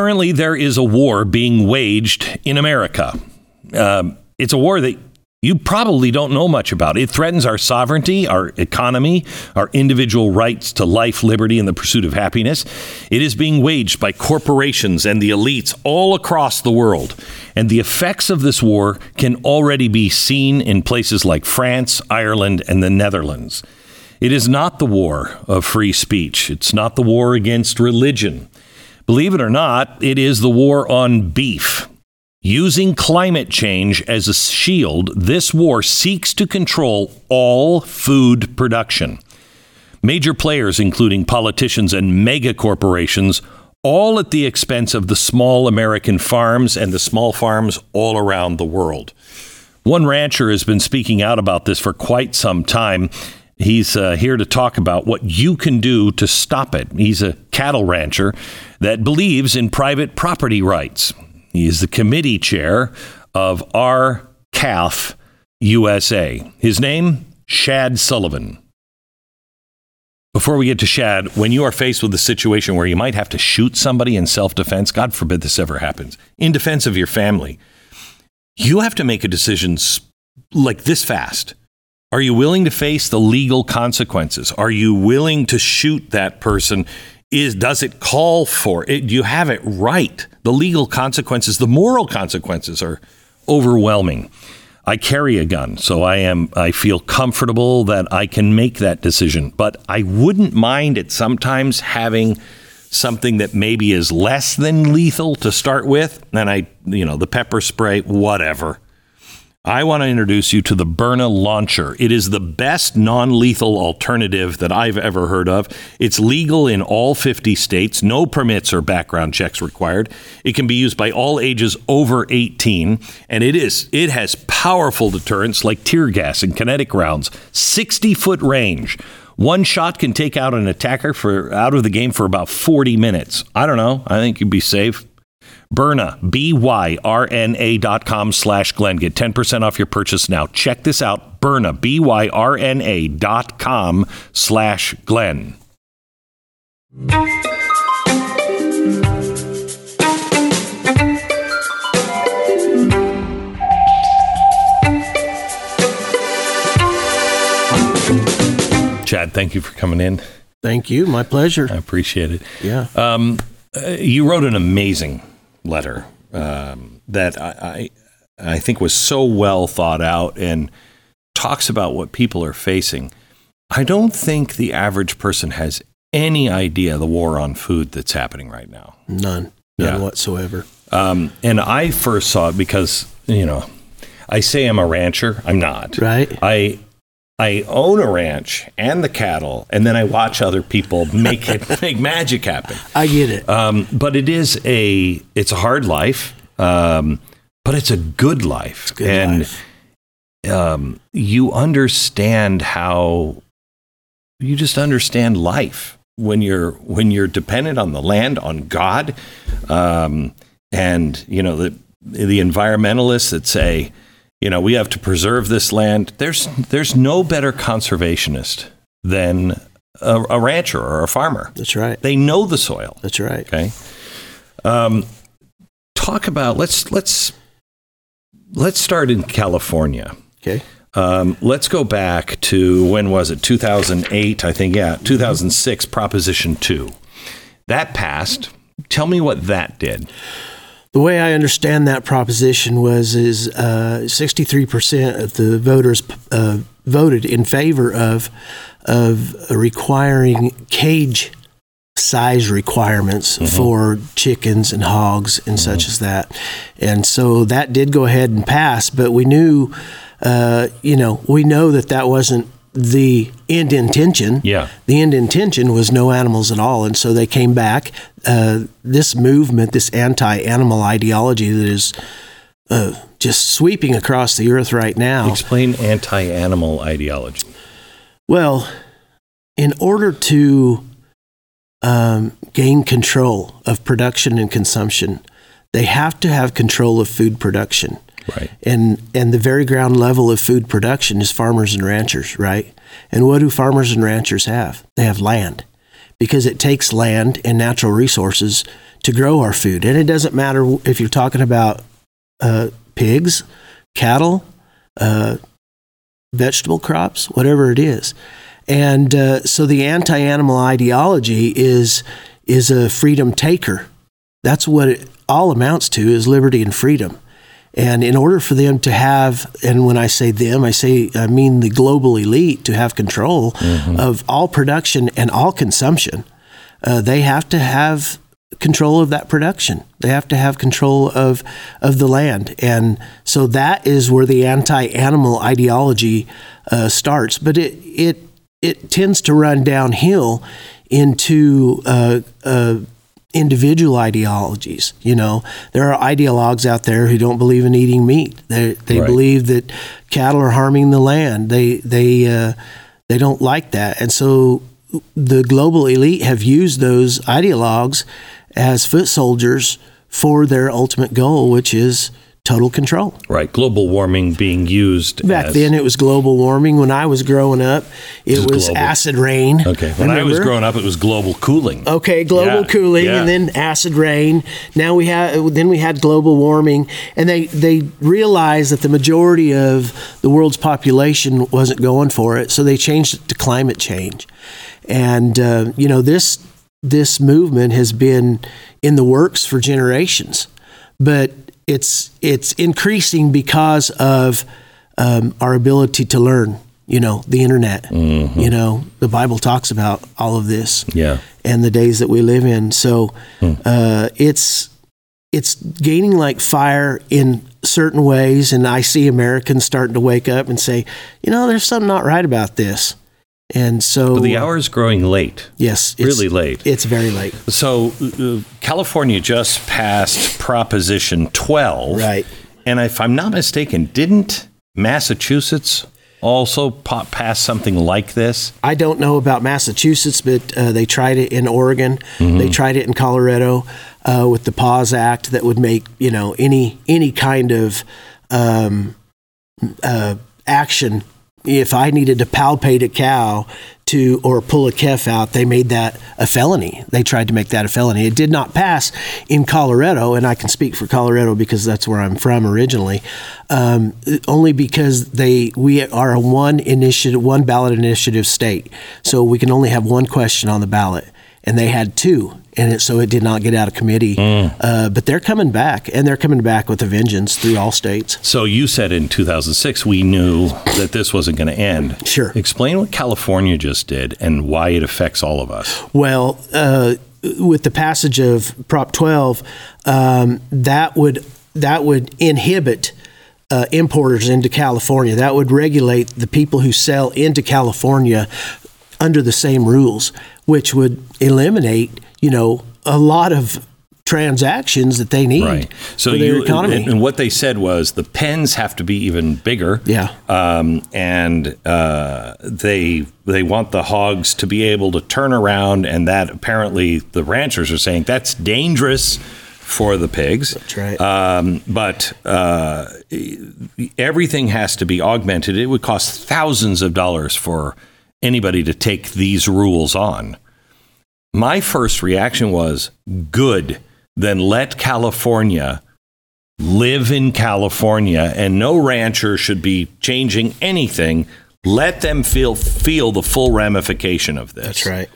currently, there is a war being waged in America. Um, it's a war that you probably don't know much about. It threatens our sovereignty, our economy, our individual rights to life, liberty, and the pursuit of happiness. It is being waged by corporations and the elites all across the world. And the effects of this war can already be seen in places like France, Ireland, and the Netherlands. It is not the war of free speech, it's not the war against religion. Believe it or not, it is the war on beef. Using climate change as a shield, this war seeks to control all food production. Major players, including politicians and mega corporations, all at the expense of the small American farms and the small farms all around the world. One rancher has been speaking out about this for quite some time. He's uh, here to talk about what you can do to stop it. He's a cattle rancher that believes in private property rights. He is the committee chair of R-CALF USA. His name, Shad Sullivan. Before we get to Shad, when you are faced with a situation where you might have to shoot somebody in self defense, God forbid this ever happens, in defense of your family, you have to make a decision like this fast. Are you willing to face the legal consequences? Are you willing to shoot that person is does it call for it? Do you have it right? The legal consequences, the moral consequences are overwhelming. I carry a gun, so I am I feel comfortable that I can make that decision. But I wouldn't mind it sometimes having something that maybe is less than lethal to start with, and I you know, the pepper spray, whatever. I want to introduce you to the Byrna Launcher. It is the best non lethal alternative that I've ever heard of. It's legal in all 50 states, no permits or background checks required. It can be used by all ages over 18, and it is it has powerful deterrents like tear gas and kinetic rounds, 60 foot range. One shot can take out an attacker for out of the game for about 40 minutes. I don't know. I think you'd be safe. Byrna, B-Y-R-N-A dot com slash Glenn. Get 10% off your purchase now. Check this out. Byrna, B-Y-R-N-A dot com slash Glenn. Shad, thank you for coming in. Thank you. My pleasure. I appreciate it. Yeah. Um, uh, you wrote an amazing letter um, that I, I, I think was so well thought out and talks about what people are facing. I don't think the average person has any idea the war on food that's happening right now. None. None yeah. whatsoever. Um, and I first saw it because, you know, I say I'm a rancher. I'm not. Right. I I own a ranch and the cattle, and then I watch other people make it make magic happen. I get it. Um, but it is a it's a hard life, um, but it's a good life, good and life. Um, you understand how you just understand life when you're when you're dependent on the land, on God, um, and you know the the environmentalists that say you know, we have to preserve this land. There's there's no better conservationist than a, a rancher or a farmer. That's right. They know the soil. That's right. Okay. Um, talk about let's let's let's start in California. Okay. Um, let's go back to when was it? 2008, I think. Yeah, 2006, Proposition Two. That passed. Tell me what that did the way I understand that proposition was is uh, 63% of the voters uh, voted in favor of of requiring cage size requirements mm-hmm. for chickens and hogs and mm-hmm. such as that. And so that did go ahead and pass, but we knew, uh, you know, we know that that wasn't the end intention. Yeah. The end intention was no animals at all. And so they came back. Uh, this movement, this anti animal ideology that is uh, just sweeping across the earth right now. Explain anti animal ideology. Well, in order to um, gain control of production and consumption, they have to have control of food production. Right. And and the very ground level of food production is farmers and ranchers, right? And what do farmers and ranchers have? They have land. Because it takes land and natural resources to grow our food. And it doesn't matter if you're talking about uh, pigs, cattle, uh, vegetable crops, whatever it is. And uh, so the anti-animal ideology is is a freedom taker. That's what it all amounts to is liberty and freedom. And in order for them to have, and when I say them, I say I mean the global elite to have control of all production and all consumption, uh, they have to have control of that production. They have to have control of of the land, and so that is where the anti-animal ideology uh, starts. But it it it tends to run downhill into uh, uh, individual ideologies. You know, there are ideologues out there who don't believe in eating meat. They they Right. believe that cattle are harming the land. They they uh, they don't like that, and so the global elite have used those ideologues as foot soldiers for their ultimate goal, which is total control. Right. Global warming being used Back as- then, it was global warming. When I was growing up, it was global. acid rain. Okay. When I was growing up, it was global cooling. Okay, global Yeah, cooling, yeah. and then acid rain. Now we have, then we had global warming, and they they realized that the majority of the world's population wasn't going for it, so they changed it to climate change. And uh, you know this this movement has been in the works for generations, but it's it's increasing because of um, our ability to learn. You know, the internet. Mm-hmm. You know, the Bible talks about all of this Yeah. and the days that we live in. So uh, it's it's gaining like fire in certain ways, and I see Americans starting to wake up and say, you know, there's something not right about this. And so, But the hour is growing late. yes, it's, Really late. It's very late, So uh, California just passed Proposition 12. right? And if I'm not mistaken, didn't Massachusetts also pop pass something like this? I don't know about Massachusetts, but uh, they tried it in Oregon. They tried it in Colorado uh, with the Pause Act that would make you know any any kind of um, uh, action. If I needed to palpate a cow to or pull a calf out, they made that a felony. They tried to make that a felony. It did not pass in Colorado, and I can speak for Colorado because that's where I'm from originally. Um, only because they we are a one initiative, one ballot initiative state, so we can only have one question on the ballot, and they had two, and it, so it did not get out of committee. Uh, but they're coming back, and they're coming back with a vengeance through all states. So you said in 2006 we knew that this wasn't going to end. Sure. Explain what California just did and why it affects all of us. Well, uh, with the passage of Prop 12, um, that would that would inhibit uh, importers into California. That would regulate the people who sell into California under the same rules, which would eliminate, you know, a lot of transactions that they need Right. So for their you economy. and, and what they said was the pens have to be even bigger. Yeah. Um, and uh, they they want the hogs to be able to turn around, and that apparently the ranchers are saying that's dangerous for the pigs. That's right. Um, but uh, everything has to be augmented. It would cost thousands of dollars for anybody to take these rules on. My first reaction was good. Then let California live in California, and no rancher should be changing anything. Let them feel feel the full ramification of this. That's right.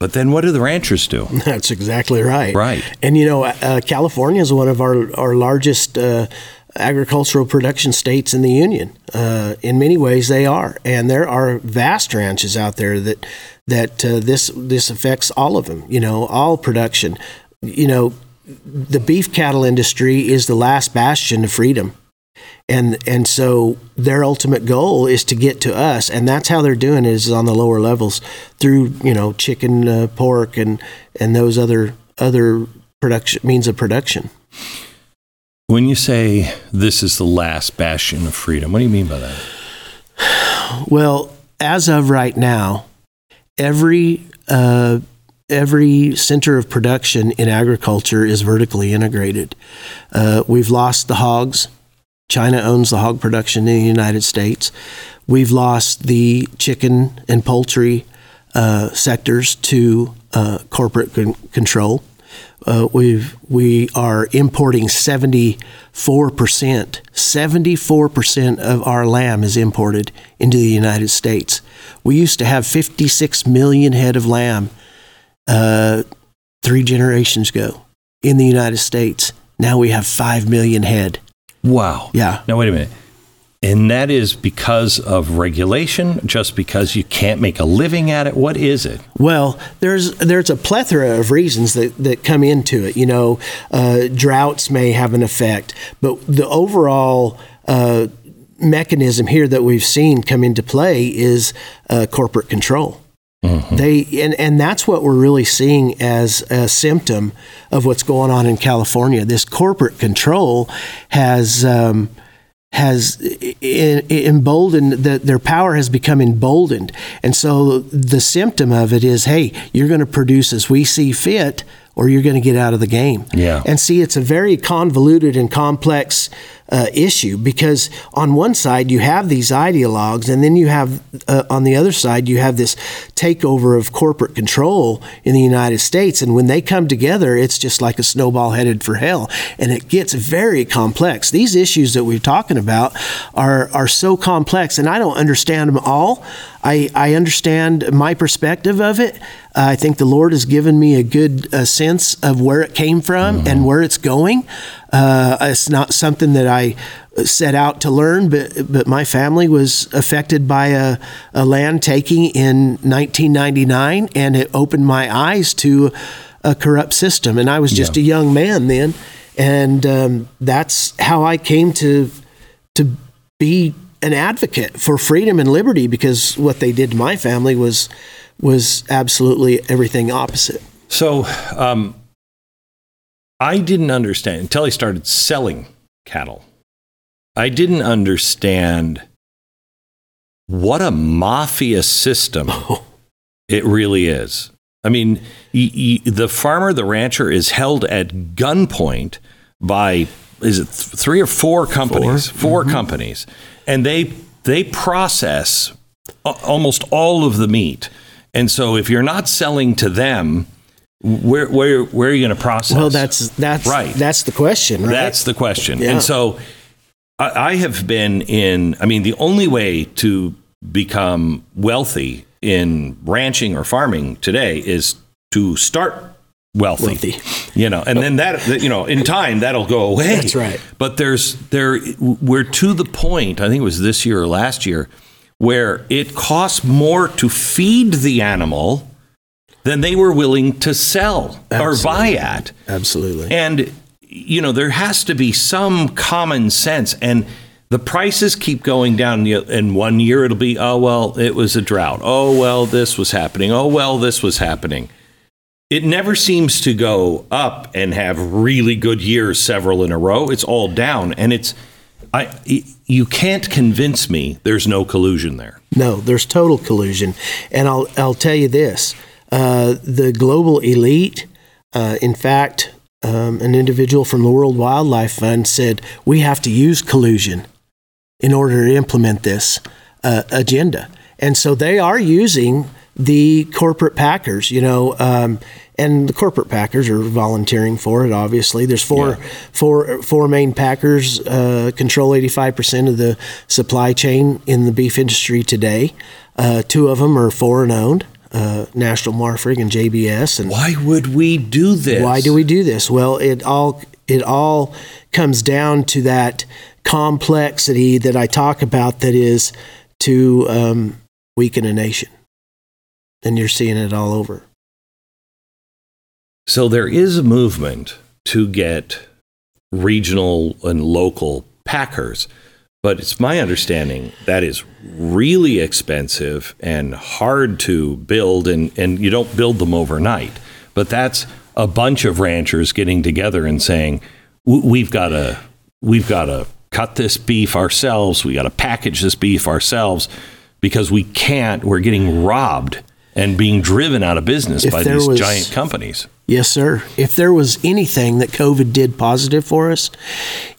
But then, what do the ranchers do? That's exactly right. Right. And you know, uh, California is one of our our largest uh, agricultural production states in the union. Uh, in many ways, they are, and there are vast ranches out there that that uh, this this affects all of them. You know, all production. You know, the beef cattle industry is the last bastion of freedom. And and so their ultimate goal is to get to us, and that's how they're doing it is on the lower levels through you know chicken, uh, pork, and and those other other production means of production. When you say this is the last bastion of freedom, what do you mean by that? Well, as of right now, every uh, every center of production in agriculture is vertically integrated. Uh, we've lost the hogs. China owns the hog production in the United States. We've lost the chicken and poultry uh, sectors to uh, corporate con- control. Uh, we've we are importing 74 percent. 74 percent of our lamb is imported into the United States. We used to have 56 million head of lamb uh, three generations ago in the United States. Now we have five million head. Wow. Yeah. Now wait a minute. And that is because of regulation, just because you can't make a living at it. What is it? Well, there's there's a plethora of reasons that, that come into it. You know, uh, droughts may have an effect, but the overall uh, mechanism here that we've seen come into play is uh, corporate control. They and, and that's what we're really seeing as a symptom of what's going on in California. This corporate control has um, has emboldened that their power has become emboldened, and so the symptom of it is, hey, you're going to produce as we see fit, or you're going to get out of the game. Yeah. And see, it's a very convoluted and complex uh, issue because on one side you have these ideologues, and then you have uh, on the other side you have this takeover of corporate control in the United States. And when they come together, it's just like a snowball headed for hell, and it gets very complex. These issues that we're talking about are are so complex, and I don't understand them all. I, I understand my perspective of it. I think the Lord has given me a good uh, sense of where it came from and where it's going. Uh, it's not something that I set out to learn, but but my family was affected by a, a land taking in 1999, and it opened my eyes to a corrupt system. And I was just Yeah. a young man then, and um, that's how I came to to be an advocate for freedom and liberty because what they did to my family was was absolutely everything opposite. So um, I didn't understand until I started selling cattle. I didn't understand what a mafia system it really is. I mean, y- y- the farmer, the rancher, is held at gunpoint by is it th- three or four companies? 4 mm-hmm. companies, and they they process a- almost all of the meat. And so, if you're not selling to them, where where where are you going to process? Well, that's that's Right. That's the question, right? That's the question. Yeah. And so I, I have been in, I mean, the only way to become wealthy in ranching or farming today is to start wealthy. Wealthy. You know, and then that, that, you know, in time that'll go away. That's right. But there's, there, we're to the point, I think it was this year or last year, where it costs more to feed the animal than they were willing to sell or buy at. absolutely. And, you know, there has to be some common sense. And the prices keep going down. In one year, it'll be, oh, well, it was a drought. Oh, well, this was happening. Oh, well, this was happening. It never seems to go up and have really good years, several in a row. It's all down. And it's, I, you can't convince me there's no collusion there. No, there's total collusion, and I'll I'll tell you this: uh, the global elite. Uh, in fact, um, an individual from the World Wildlife Fund said we have to use collusion in order to implement this uh, agenda, and so they are using the corporate packers. You know. Um, and the corporate packers are volunteering for it. Obviously, there's four, Yeah. four, four main packers uh, control 85% of the supply chain in the beef industry today. Uh, two of them are foreign owned, uh, National Marfrig and JBS. And Why would we do this? why do we do this? Well, it all it all comes down to that complexity that I talk about. That is to um, weaken a nation, and you're seeing it all over. So there is a movement to get regional and local packers, but it's my understanding that is really expensive and hard to build, and, and you don't build them overnight. But that's a bunch of ranchers getting together and saying, "We've got to, we've got to cut this beef ourselves. We got to package this beef ourselves because we can't. We're getting robbed." And being driven out of business If by these was- giant companies. Yes, sir. If there was anything that COVID did positive for us,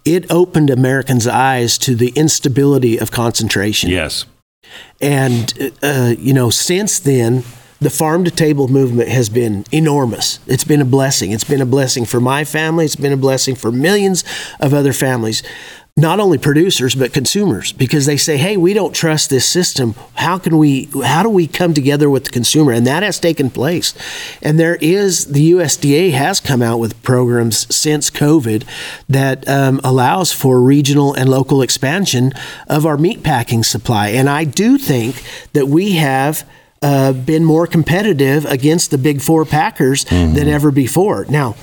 it opened Americans' eyes to the instability of concentration. Yes. And, uh, you know, since then, the farm to table movement has been enormous. It's been a blessing. It's been a blessing for my family. It's been a blessing for millions of other families not only producers but consumers because they say hey we don't trust this system. How can we how do we come together with the consumer? And that has taken place. And there is the usda has come out with programs since covid that um, allows for regional and local expansion of our meat packing supply. And i do think that we have uh, been more competitive against the big four packers mm-hmm. than ever before. Now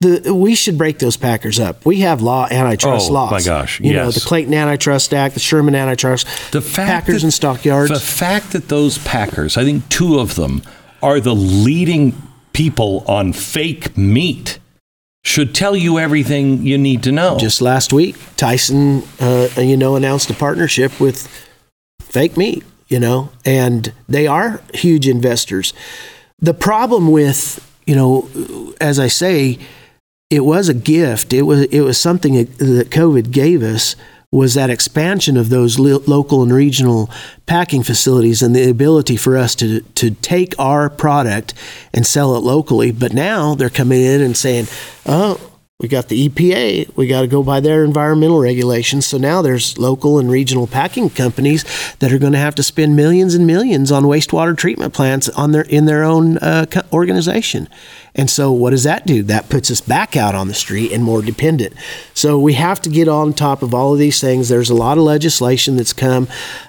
the, we should break those Packers up. We have law antitrust oh, laws. my gosh! You yes. know the Clayton Antitrust Act, the Sherman Antitrust, the Packers that, and stockyards. The fact that those Packers, I think two of them, are the leading people on fake meat should tell you everything you need to know. Just last week, Tyson, uh, you know, announced a partnership with fake meat. You know, and they are huge investors. The problem with you know, as I say it was a gift. It was it was something that COVID gave us was that expansion of those lo- local and regional packing facilities and the ability for us to to take our product and sell it locally. But now they're coming in and saying, "Oh, we got the EPA. We got to go by their environmental regulations. So now there's local and regional packing companies that are going to have to spend millions and millions on wastewater treatment plants on their in their own uh, organization. And so what does that do? That puts us back out on the street and more dependent. So we have to get on top of all of these things. There's a lot of legislation that's come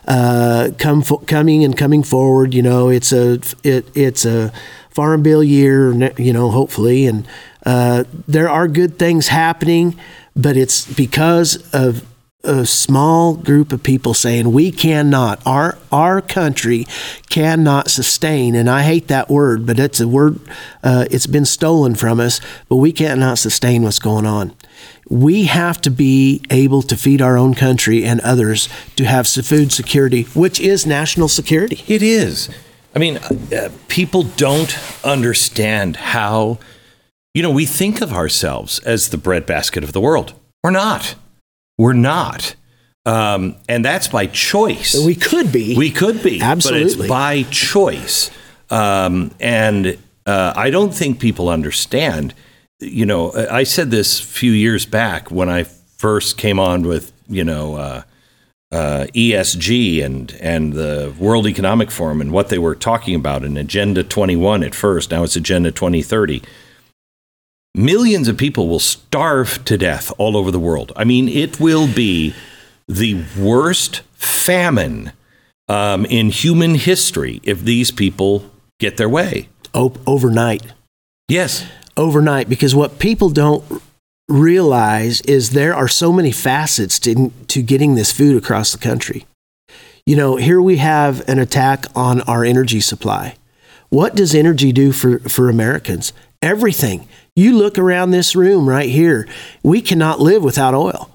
uh, come coming and coming forward. You know, it's a it, it's a farm bill year. You know, hopefully and uh, there are good things happening, but it's because of a small group of people saying we cannot our our country cannot sustain and I hate that word but it's a word uh, it's been stolen from us but we cannot sustain what's going on we have to be able to feed our own country and others to have food security which is national security it is I mean uh, people don't understand how you know, we think of ourselves as the breadbasket of the world. We're not. We're not. Um, and that's by choice. We could be. We could be. Absolutely. But it's by choice. Um, and uh, I don't think people understand. You know, I said this a few years back when I first came on with, you know, uh, uh, ESG and and the World Economic Forum and what they were talking about in Agenda 21 at first. Now it's Agenda 2030 millions of people will starve to death all over the world. I mean, it will be the worst famine um, in human history if these people get their way. O- overnight. Yes. Overnight, because what people don't realize is there are so many facets to, to getting this food across the country. You know, here we have an attack on our energy supply. What does energy do for, for Americans? Everything. You look around this room right here, we cannot live without oil.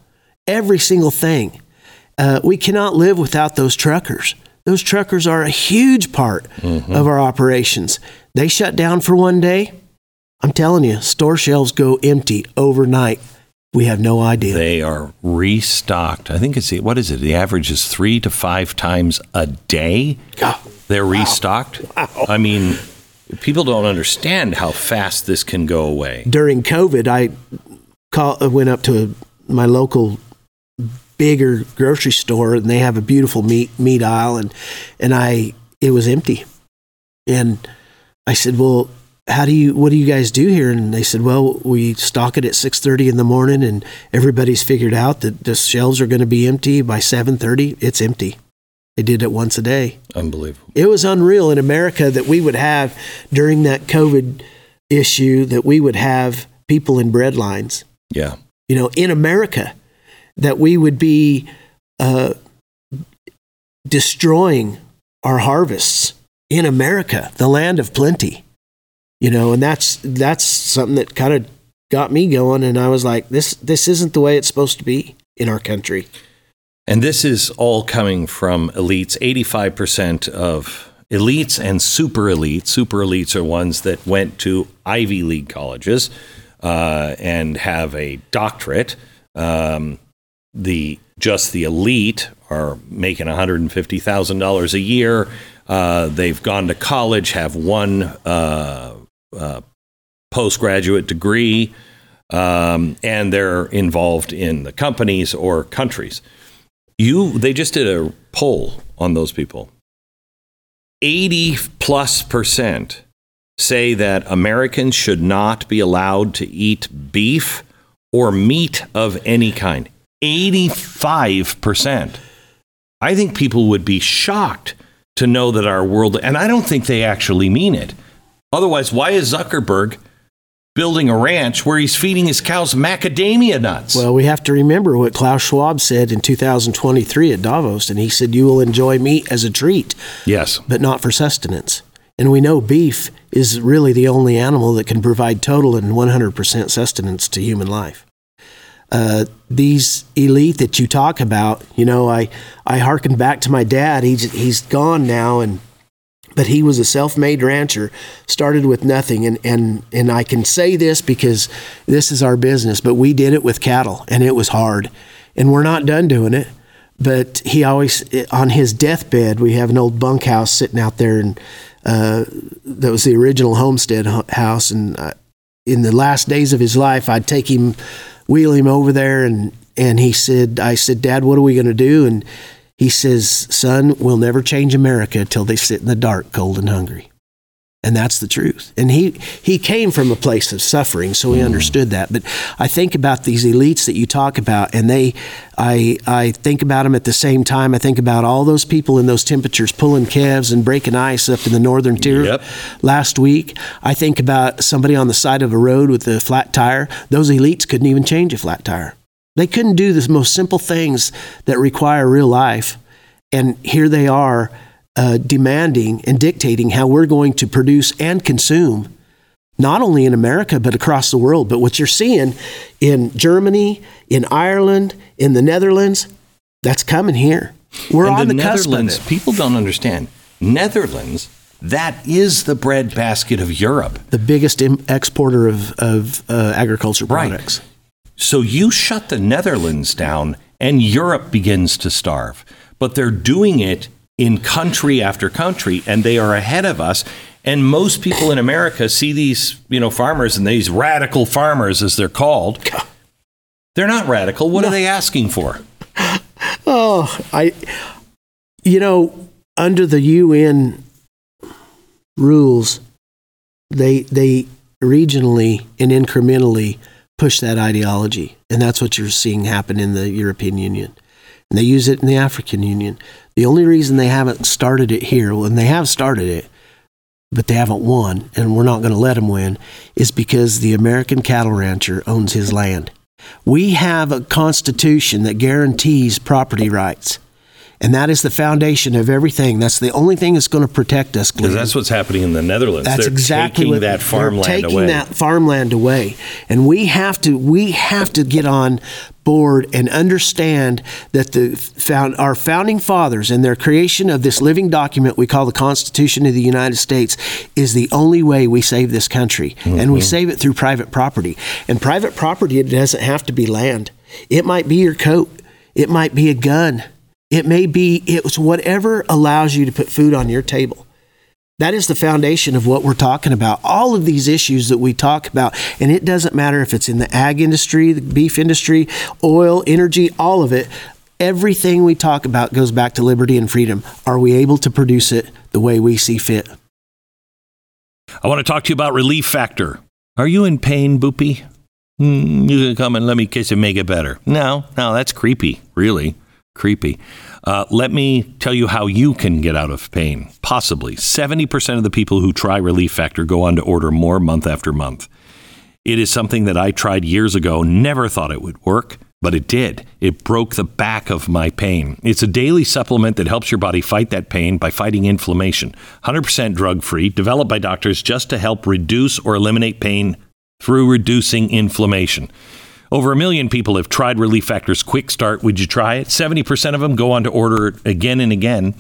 Every single thing. Uh, we cannot live without those truckers. Those truckers are a huge part mm-hmm. of our operations. They shut down for one day. I'm telling you, store shelves go empty overnight. We have no idea. They are restocked. I think it's what is it? The average is three to five times a day. Oh, They're restocked. Wow. I mean, people don't understand how fast this can go away. During COVID, I call, went up to my local bigger grocery store, and they have a beautiful meat meat aisle, and and I it was empty, and I said, well. How do you? What do you guys do here? And they said, "Well, we stock it at six thirty in the morning, and everybody's figured out that the shelves are going to be empty by seven thirty. It's empty." They did it once a day. Unbelievable. It was unreal in America that we would have during that COVID issue that we would have people in bread lines. Yeah. You know, in America, that we would be uh, destroying our harvests in America, the land of plenty. You know, and that's that's something that kind of got me going, and I was like, this this isn't the way it's supposed to be in our country. And this is all coming from elites. 85% of elites and super elites, super elites are ones that went to Ivy League colleges uh, and have a doctorate. Um, the just the elite are making $150,000 a year. Uh, they've gone to college, have one uh, uh, postgraduate degree, um, and they're involved in the companies or countries. You, they just did a poll on those people. 80 plus percent say that Americans should not be allowed to eat beef or meat of any kind. 85%. I think people would be shocked to know that our world, and I don't think they actually mean it. Otherwise, why is Zuckerberg building a ranch where he's feeding his cows macadamia nuts? Well, we have to remember what Klaus Schwab said in 2023 at Davos, and he said, You will enjoy meat as a treat, yes. but not for sustenance. And we know beef is really the only animal that can provide total and 100% sustenance to human life. Uh, these elite that you talk about, you know, I, I hearken back to my dad. He's, he's gone now, and but he was a self-made rancher, started with nothing, and and and I can say this because this is our business. But we did it with cattle, and it was hard, and we're not done doing it. But he always, on his deathbed, we have an old bunkhouse sitting out there, and uh, that was the original homestead house. And uh, in the last days of his life, I'd take him wheel him over there and and he said I said dad what are we going to do and he says son we'll never change America till they sit in the dark cold and hungry. And that's the truth. And he he came from a place of suffering so he mm. understood that. But i think about these elites that you talk about and they i i think about them at the same time. I think about all those people in those temperatures pulling calves and breaking ice up in the northern tier yep. last week. I think about somebody on the side of a road with a flat tire. Those elites couldn't even change a flat tire they couldn't do the most simple things that require real life and here they are uh, demanding and dictating how we're going to produce and consume, not only in America, but across the world. But what you're seeing in Germany, in Ireland, in the Netherlands, that's coming here. We're and on the, the Netherlands, People don't understand. Netherlands, that is the breadbasket of Europe. The biggest Im- exporter of, of uh, agriculture products. Right. So you shut the Netherlands down and Europe begins to starve. But they're doing it in country after country, and they are ahead of us. And most people in America see these, you know, farmers and these radical farmers, as they're called. They're not radical. What no. are they asking for? Oh, I, you know, under the UN rules, they they regionally and incrementally push that ideology, and that's what you're seeing happen in the European Union. And they use it in the African Union. The only reason they haven't started it here, when they have started it, but they haven't won, and we're not going to let them win, is because the American cattle rancher owns his land. We have a constitution that guarantees property rights. And that is the foundation of everything. That's the only thing that's going to protect us. Because that's what's happening in the Netherlands. That's they're exactly taking what, that farmland taking away. that farmland away, and we have to we have to get on board and understand that the found our founding fathers and their creation of this living document we call the Constitution of the United States is the only way we save this country, mm-hmm. and we mm-hmm. save it through private property. And private property it doesn't have to be land. It might be your coat. It might be a gun. It may be, it's whatever allows you to put food on your table. That is the foundation of what we're talking about. All of these issues that we talk about, and it doesn't matter if it's in the ag industry, the beef industry, oil, energy, all of it. Everything we talk about goes back to liberty and freedom. Are we able to produce it the way we see fit? I want to talk to you about Relief Factor. Are you in pain, Boopy? Mm, you can come and let me kiss and make it better. No, no, that's creepy, really creepy. Uh, let me tell you how you can get out of pain. Possibly 70% of the people who try Relief Factor go on to order more month after month. It is something that I tried years ago, never thought it would work, but it did. It broke the back of my pain. It's a daily supplement that helps your body fight that pain by fighting inflammation. 100% drug free, developed by doctors just to help reduce or eliminate pain through reducing inflammation. Over a million people have tried Relief Factor's Quick Start. Would you try it? 70% of them go on to order it again and again.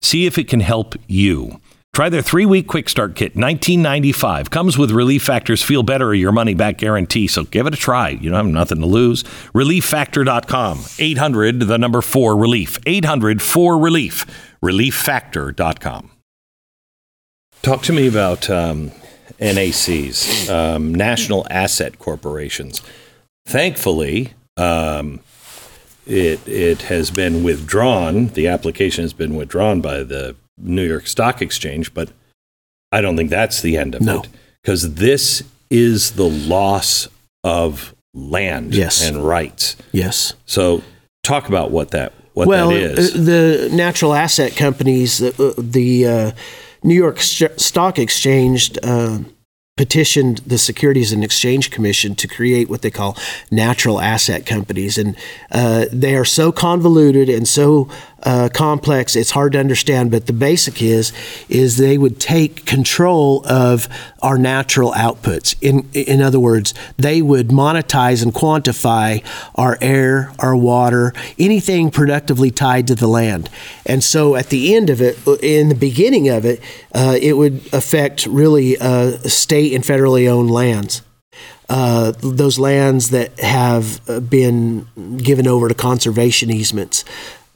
See if it can help you. Try their three week quick start kit, $19.95. Comes with Relief Factor's Feel Better or Your Money Back guarantee, so give it a try. You don't have nothing to lose. ReliefFactor.com. 800, the number 4 Relief. 800 4 Relief. ReliefFactor.com. Talk to me about um, NACs, um, National Asset Corporations. Thankfully, um, it it has been withdrawn. The application has been withdrawn by the New York Stock Exchange, but I don't think that's the end of No. it because this is the loss of land Yes. and rights. Yes. So, talk about what that what well, that is. uh, the natural asset companies, uh, the uh, New York St- Stock Exchange uh, petitioned the Securities and Exchange Commission to create what they call natural asset companies, and uh, they are so convoluted and so uh, complex it's hard to understand. But the basic is is they would take control of our natural outputs. In in other words, they would monetize and quantify our air, our water, anything productively tied to the land. And so at the end of it, in the beginning of it, uh, it would affect really uh, state and federally owned lands. Uh, those lands that have uh, been given over to conservation easements.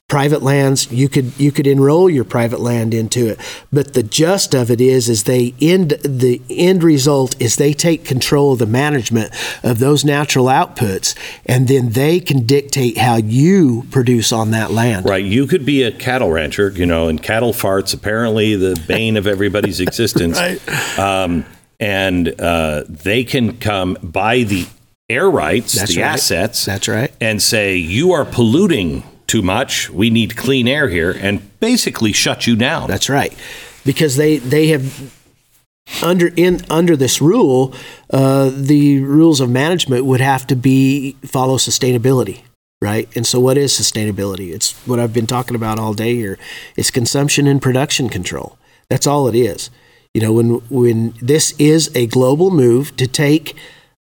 Private lands, you could you could enroll your private land into it, but the gist of it is is they end the end result is they take control of the management of those natural outputs, and then they can dictate how you produce on that land. Right. You could be a cattle rancher, you know, and cattle farts apparently the bane of everybody's existence. Right. Um, and uh, they can come buy the air rights, That's the right. assets, That's right. and say you are polluting too much. We need clean air here, and basically shut you down. That's right, because they they have under in under this rule, uh, the rules of management would have to be follow sustainability, right? And so, what is sustainability? It's what I've been talking about all day here. It's consumption and production control. That's all it is. You know, when when this is a global move to take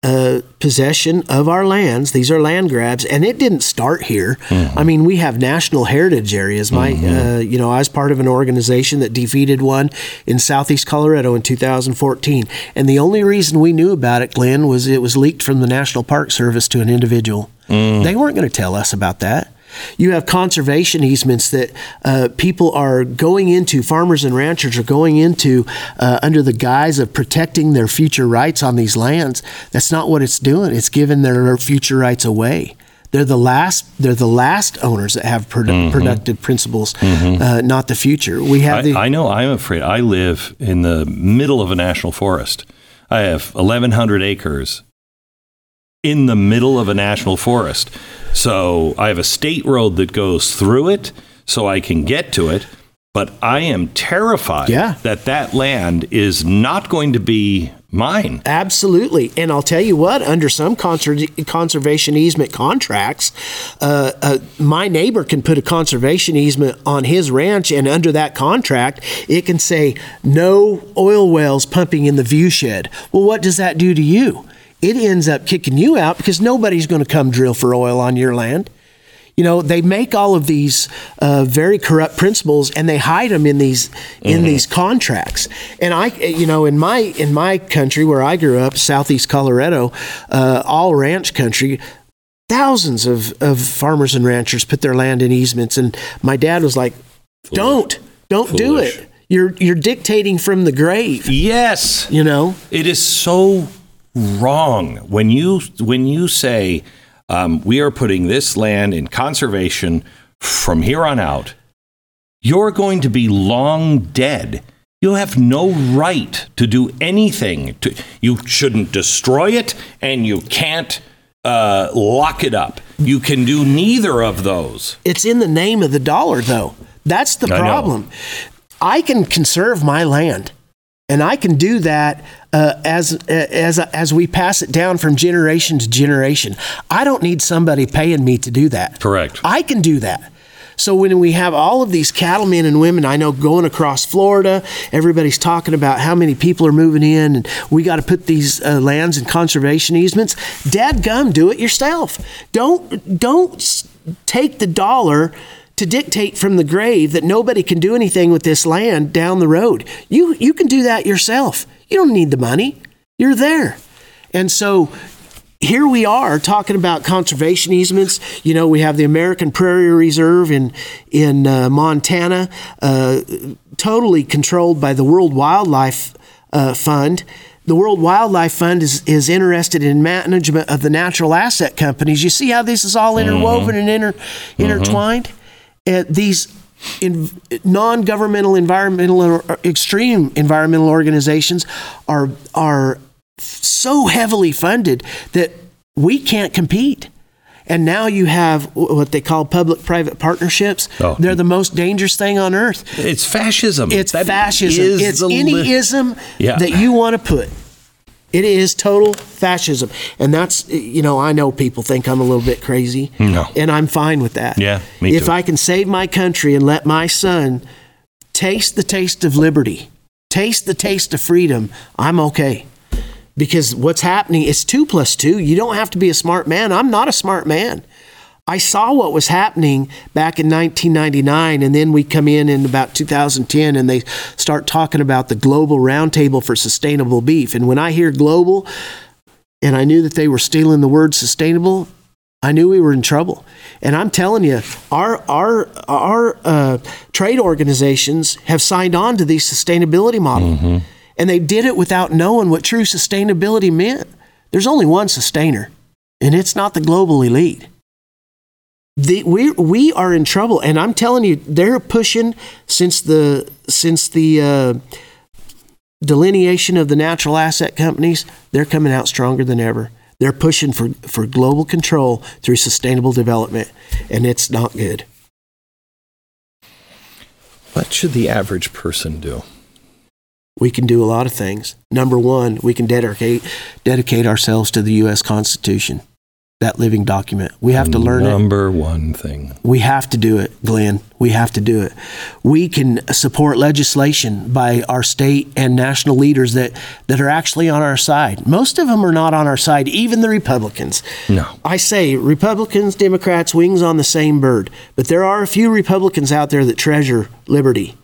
uh, possession of our lands. These are land grabs, and it didn't start here. I mean, we have national heritage areas. My, uh, you know, I was part of an organization that defeated one in southeast Colorado in 2014, and the only reason we knew about it, Glenn, was it was leaked from the National Park Service to an individual. They weren't going to tell us about that. You have conservation easements that uh, people are going into, farmers and ranchers are going into uh, under the guise of protecting their future rights on these lands. That's not what it's doing. It's giving their future rights away. They're the last. They're the last owners that have produ- productive principles, uh, not the future. We have the I, I know. I'm afraid. I live in the middle of a national forest. I have 1,100 acres in the middle of a national forest. So I have a state road that goes through it, so I can get to it. But I am terrified Yeah. that that land is not going to be mine. Absolutely. And I'll tell you what, under some conser- conservation easement contracts, uh, uh, my neighbor can put a conservation easement on his ranch, and under that contract, it can say no oil wells pumping in the view shed. Well, what does that do to you? It ends up kicking you out because nobody's going to come drill for oil on your land. You know, they make all of these uh, very corrupt principles and they hide them in these in these contracts. And I, you know, in my in my country where I grew up, southeast Colorado, uh, all ranch country. Thousands of, of farmers and ranchers put their land in easements, and my dad was like, "Don't, don't do it. You're you're dictating from the grave." Yes. You know, It is so wrong when you when you say um, we are putting this land in conservation from here on out. You're going to be long dead. You have no right to do anything. To, you shouldn't destroy it, and you can't uh, lock it up. You can do neither of those. It's in the name of the dollar, though. That's the I problem. I can conserve my land, and I can do that uh, as as as we pass it down from generation to generation. I don't need somebody paying me to do that. Correct. I can do that. So when we have all of these cattlemen and women, I know going across Florida, everybody's talking about how many people are moving in, and we got to put these uh, lands in conservation easements. Dad, gum, do it yourself. Don't don't take the dollar to dictate from the grave that nobody can do anything with this land down the road. You you can do that yourself. You don't need the money. You're there, and so here we are talking about conservation easements. You know, we have the American Prairie Reserve in in uh, Montana, uh, totally controlled by the World Wildlife uh, Fund. The World Wildlife Fund is, is interested in management of the natural asset companies. You see how this is all interwoven and inter, intertwined? Uh, Eh, these in, non-governmental environmental or extreme environmental organizations are are so heavily funded that we can't compete. And now you have what they call public-private partnerships. Oh. They're the most dangerous thing on earth. It's fascism. It's That fascism. It's any li- ism Yeah. that you want to put. It is total fascism. And that's, you know, I know people think I'm a little bit crazy. No. And I'm fine with that. Yeah, me If too. I can save my country and let my son taste the taste of liberty, taste the taste of freedom, I'm okay. Because what's happening, it's two plus two. You don't have to be a smart man. I'm not a smart man. I saw what was happening back in 1999, and then we come in in about 2010 and they start talking about the Global Roundtable for Sustainable Beef. And when I hear global, and I knew that they were stealing the word sustainable, I knew we were in trouble. And I'm telling you, our our our uh, trade organizations have signed on to the sustainability model, and they did it without knowing what true sustainability meant. There's only one sustainer, and it's not the global elite. The, we we are in trouble, and I'm telling you, they're pushing since the since the uh, delineation of the natural asset companies. They're coming out stronger than ever. They're pushing for, for global control through sustainable development, and it's not good. What should the average person do? We can do a lot of things. Number one, we can dedicate dedicate ourselves to the U.S. Constitution, that living document. We have to learn it. Number one thing. We have to do it, Glenn. We have to do it. We can support legislation by our state and national leaders that, that are actually on our side. Most of them are not on our side, even the Republicans. No. I say Republicans, Democrats, wings on the same bird. But there are a few Republicans out there that treasure liberty.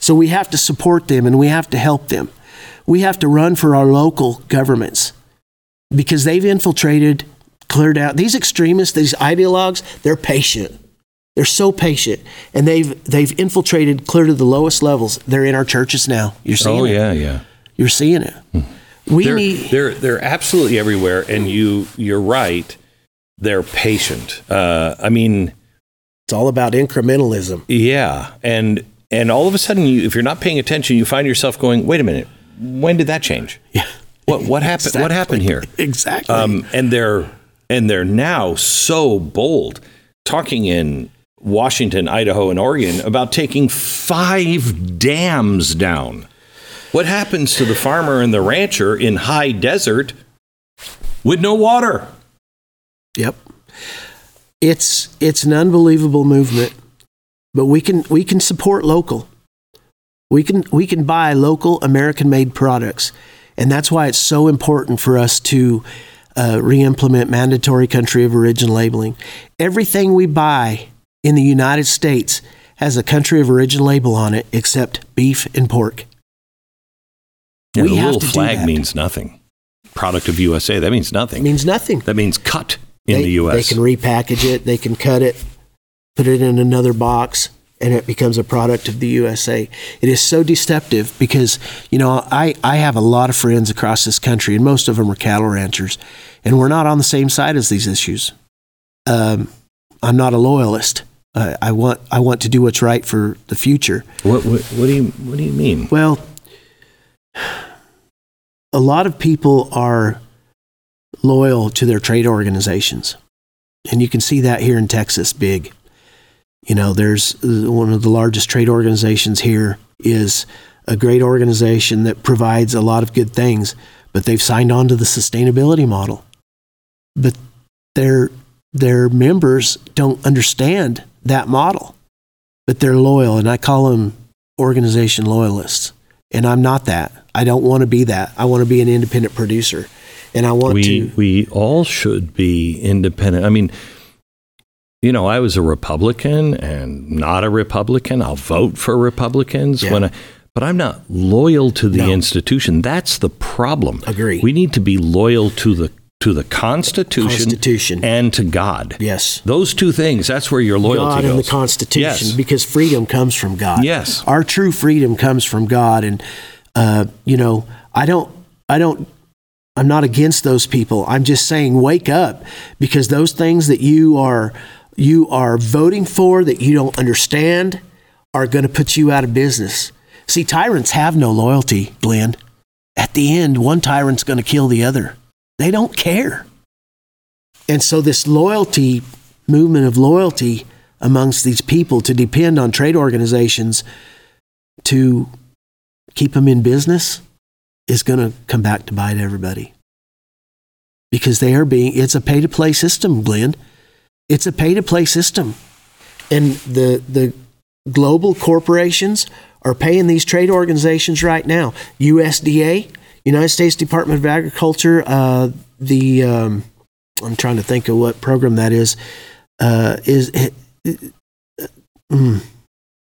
So we have to support them and we have to help them. We have to run for our local governments because they've infiltrated, cleared out. These extremists, these ideologues, they're patient. They're so patient, and they've they've infiltrated clear to the lowest levels. They're in our churches now. You're seeing Oh it. yeah, yeah. You're seeing it. We They're, need. they're they're absolutely everywhere, and you you're right. They're patient. Uh, I mean, It's all about incrementalism. yeah, and and all of a sudden, you, if you're not paying attention, you find yourself going, "Wait a minute, when did that change? Yeah. What what happened? What happened here?" Exactly. Um, and they're and they're now so bold, talking in Washington, Idaho, and Oregon about taking five dams down. What happens to the farmer and the rancher in high desert with no water? Yep. It's it's an unbelievable movement, but we can we can support local. We can we can buy local American made products, and that's why it's so important for us to uh, re-implement mandatory country of origin labeling. Everything we buy in the United States has a country of origin label on it, except beef and pork. Yeah, We the have little to flag means nothing. Product of USA, that means It nothing. means nothing. That means cut in they, the US. They can repackage it, they can cut it, put it in another box, and it becomes a product of the USA. It is so deceptive because, you know, I, I have a lot of friends across this country, and most of them are cattle ranchers, and we're not on the same side as these issues. Um, I'm not a loyalist. Uh, I want I want to do what's right for the future. what, what, what do you what do you mean? Well, a lot of people are loyal to their trade organizations. And you can see that here in Texas big. You know, there's uh, one of the largest trade organizations here is a great organization that provides a lot of good things, but they've signed on to the sustainability model. But their their members don't understand that model. But they're loyal and I call them organization loyalists. And I'm not that. I don't want to be that. I want to be an independent producer. And I want we to we all should be independent. I mean, you know, I was a Republican and not a Republican. I'll vote for Republicans Yeah. when I but I'm not loyal to the No. institution. That's the problem. Agree. We need to be loyal to the to the Constitution, Constitution. and to God. Yes. Those two things, that's where your loyalty God goes. and the Constitution, Yes. because freedom comes from God. Yes. our true freedom comes from God, and uh, you know, I don't, I don't, I'm not against those people. I'm just saying, wake up, because those things that you are, you are voting for that you don't understand, are going to put you out of business. See, tyrants have no loyalty, Glenn. At the end, one tyrant's going to kill the other. They don't care. And so, this loyalty movement of loyalty amongst these people to depend on trade organizations to keep them in business is going to come back to bite everybody. Because they are being, it's a pay to play system, Glenn. It's a pay to play system. And the, the global corporations are paying these trade organizations right now. USDA, United States Department of Agriculture, uh, the, um, I'm trying to think of what program that is, uh, is, mm,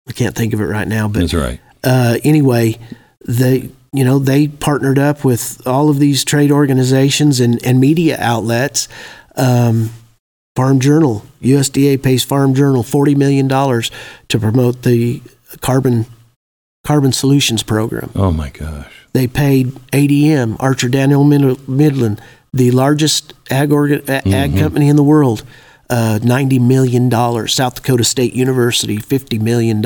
I can't think of it right now, but That's right. uh, anyway, they you know they partnered up with all of these trade organizations and, and media outlets. Um, Farm Journal, USDA pays Farm Journal forty million dollars to promote the carbon carbon solutions program. Oh my gosh. They paid ADM, Archer Daniel Midland, the largest ag, ag company in the world, uh, $90 million. South Dakota State University, $50 million.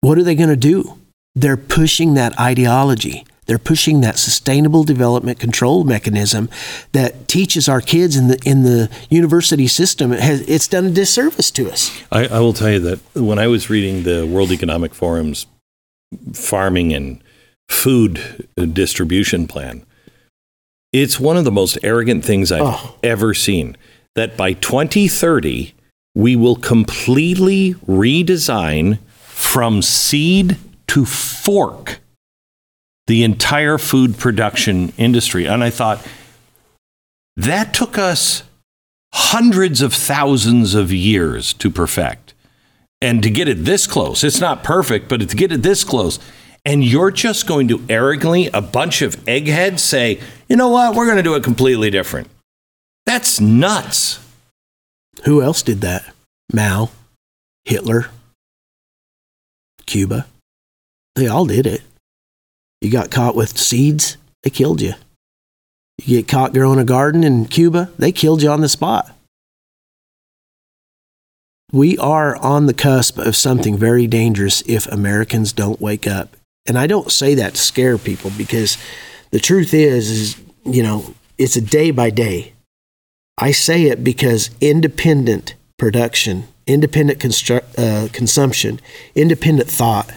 What are they going to do? They're pushing that ideology. They're pushing that sustainable development control mechanism that teaches our kids in the in the university system. It has, it's done a disservice to us. I, I will tell you that when I was reading the World Economic Forum's farming and food distribution plan, it's one of the most arrogant things I've Oh. ever seen. That by 2030, we will completely redesign from seed to fork the entire food production industry. And I thought, that took us hundreds of thousands of years to perfect. And to get it this close, it's not perfect, but to get it this close, and you're just going to arrogantly, a bunch of eggheads, say, you know what, we're going to do it completely different. That's nuts. Who else did that? Mao, Hitler, Cuba. They all did it. You got caught with seeds, they killed you. You get caught growing a garden in Cuba, they killed you on the spot. We are on the cusp of something very dangerous if Americans don't wake up. And I don't say that to scare people because the truth is is, you know, it's a day by day. I say it because independent production, independent constru- uh, consumption, independent thought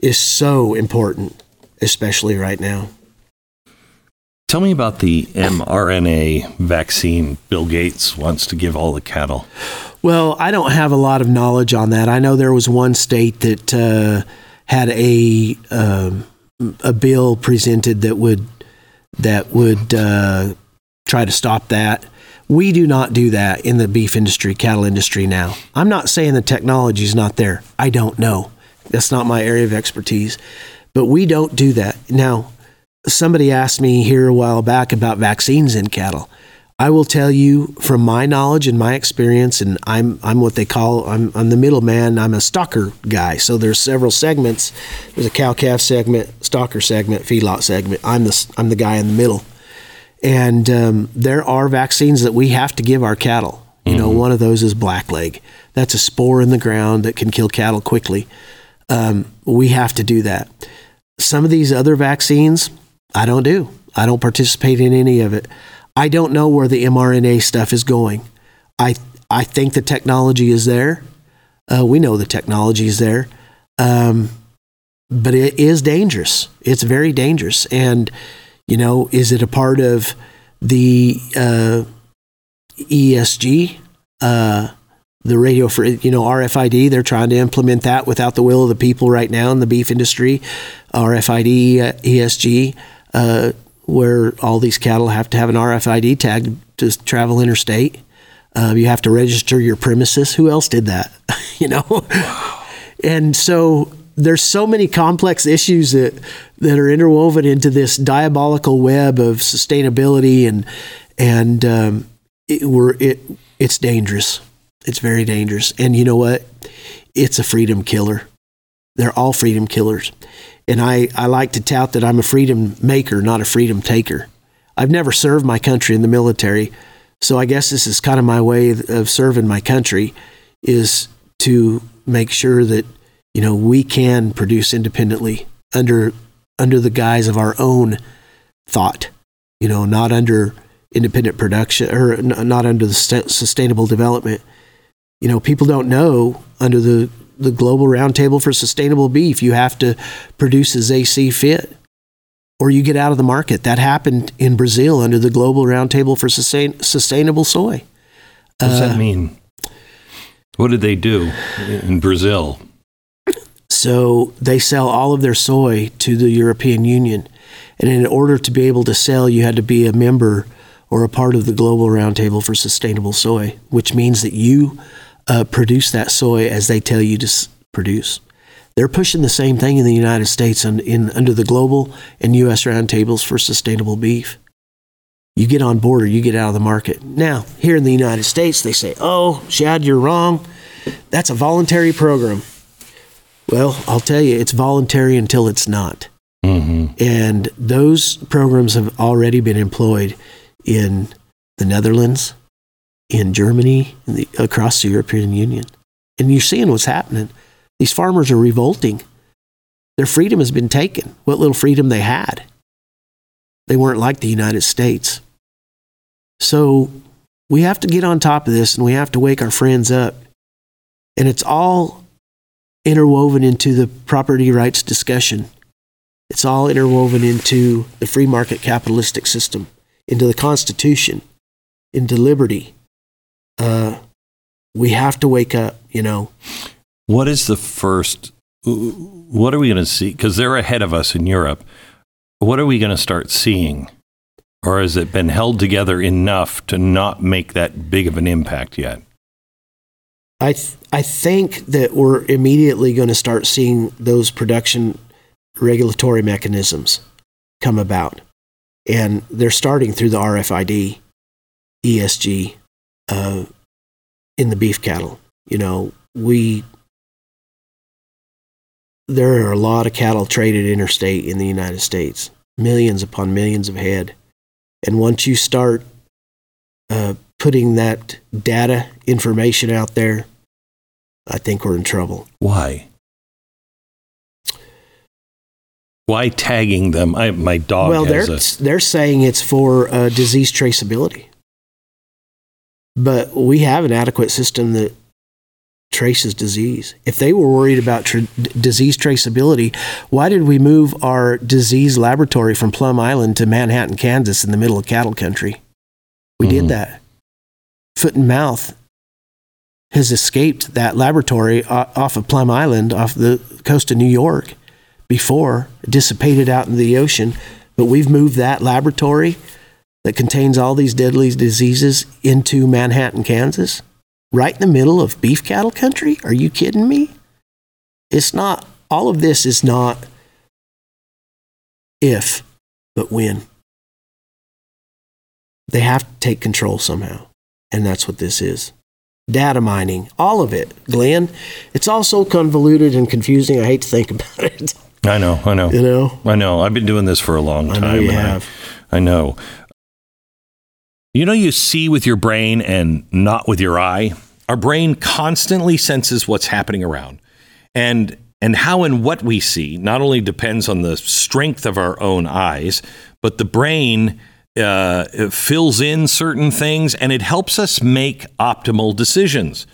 is so important, especially right now. Tell me about the mRNA vaccine Bill Gates wants to give all the cattle. Well, I don't have a lot of knowledge on that. I know there was one state that uh, had a um, a bill presented that would that would uh, try to stop that. We do not do that in the beef industry, cattle industry now. I'm not saying the technology is not there. I don't know. That's not my area of expertise. But we don't do that. Now, somebody asked me here a while back about vaccines in cattle. I will tell you from my knowledge and my experience, and I'm I'm what they call I'm I'm the middleman. I'm a stocker guy. So there's several segments. There's a cow calf segment, stocker segment, feedlot segment. I'm the I'm the guy in the middle, and um, there are vaccines that we have to give our cattle. You know, one of those is blackleg. That's a spore in the ground that can kill cattle quickly. Um, we have to do that. Some of these other vaccines, I don't do. I don't participate in any of it. I don't know where the mRNA stuff is going. I I think the technology is there. Uh, we know the technology is there, um, but it is dangerous. It's very dangerous. And you know, is it a part of the uh, ESG? Uh, the radio for you know RFID. They're trying to implement that without the will of the people right now in the beef industry. RFID, uh, ESG, uh, where all these cattle have to have an RFID tag to travel interstate. Uh, you have to register your premises. Who else did that? you know, and so there's so many complex issues that that are interwoven into this diabolical web of sustainability and and um, it, we're it it's dangerous. It's very dangerous. And you know what? It's a freedom killer. They're all freedom killers. And I, I like to tout that I'm a freedom maker, not a freedom taker. I've never served my country in the military, so I guess this is kind of my way of serving my country is to make sure that you know we can produce independently under under the guise of our own thought, you know, not under independent production or not under the sustainable development. You know, people don't know under the the global roundtable for sustainable beef, you have to produce as they see fit or you get out of the market. That happened in Brazil under the global roundtable for sustain, sustainable soy. What does uh, that mean? What did they do in Brazil? So they sell all of their soy to the European Union. And in order to be able to sell, you had to be a member or a part of the Global Roundtable for Sustainable Soy, which means that you uh, produce that soy as they tell you to s- produce. They're pushing the same thing in the United States and in, under the Global and U.S. Roundtables for Sustainable Beef. You get on board or you get out of the market. Now, here in the United States, they say, oh, Shad, you're wrong. That's a voluntary program. Well, I'll tell you, it's voluntary until it's not. Mm-hmm. And those programs have already been employed in the Netherlands, in Germany, in the, across the European Union. And you're seeing what's happening. These farmers are revolting. Their freedom has been taken, what little freedom they had. They weren't like the United States. So we have to get on top of this and we have to wake our friends up. And it's all interwoven into the property rights discussion. It's all interwoven into the free market capitalistic system into the Constitution, into liberty. Uh, we have to wake up, you know. What is the first? What are we going to see? Because they're ahead of us in Europe. What are we going to start seeing? Or has it been held together enough to not make that big of an impact yet? I, th- I think that we're immediately going to start seeing those production regulatory mechanisms come about and they're starting through the RFID, ESG, uh, in the beef cattle. You know, we there are a lot of cattle traded interstate in the United States, millions upon millions of head, and once you start uh, putting that data information out there, I think we're in trouble. Why? Why tagging them? I, my dog. Well, they're a... they're saying it's for uh, disease traceability, but we have an adequate system that traces disease. If they were worried about tra- disease traceability, why did we move our disease laboratory from Plum Island to Manhattan, Kansas, in the middle of cattle country? We mm-hmm. did that. Foot and mouth has escaped that laboratory off of Plum Island, off the coast of New York before, dissipated out in the ocean, but we've moved that laboratory that contains all these deadly diseases into Manhattan, Kansas, right in the middle of beef cattle country. Are you kidding me? It's not, all of this is not if, but when. They have to take control somehow. And that's what this is. Data mining, all of it. Glenn, it's all so convoluted and confusing. I hate to think about it. I know, I know. You know? I know. I've been doing this for a long time. I know you have. I, I know. You know, you see with your brain and not with your eye. Our brain constantly senses what's happening around. And and how and what we see not only depends on the strength of our own eyes, but the brain uh, fills in certain things and it helps us make optimal decisions.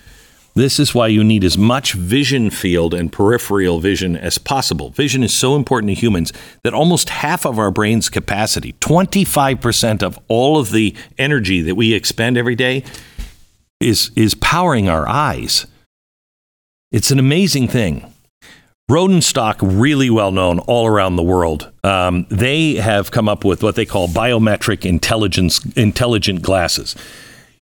This is why you need as much vision field and peripheral vision as possible. Vision is so important to humans that almost half of our brain's capacity, 25% of all of the energy that we expend every day, is, is powering our eyes. It's an amazing thing. Rodenstock, really well known all around the world. Um, they have come up with what they call biometric intelligence intelligent glasses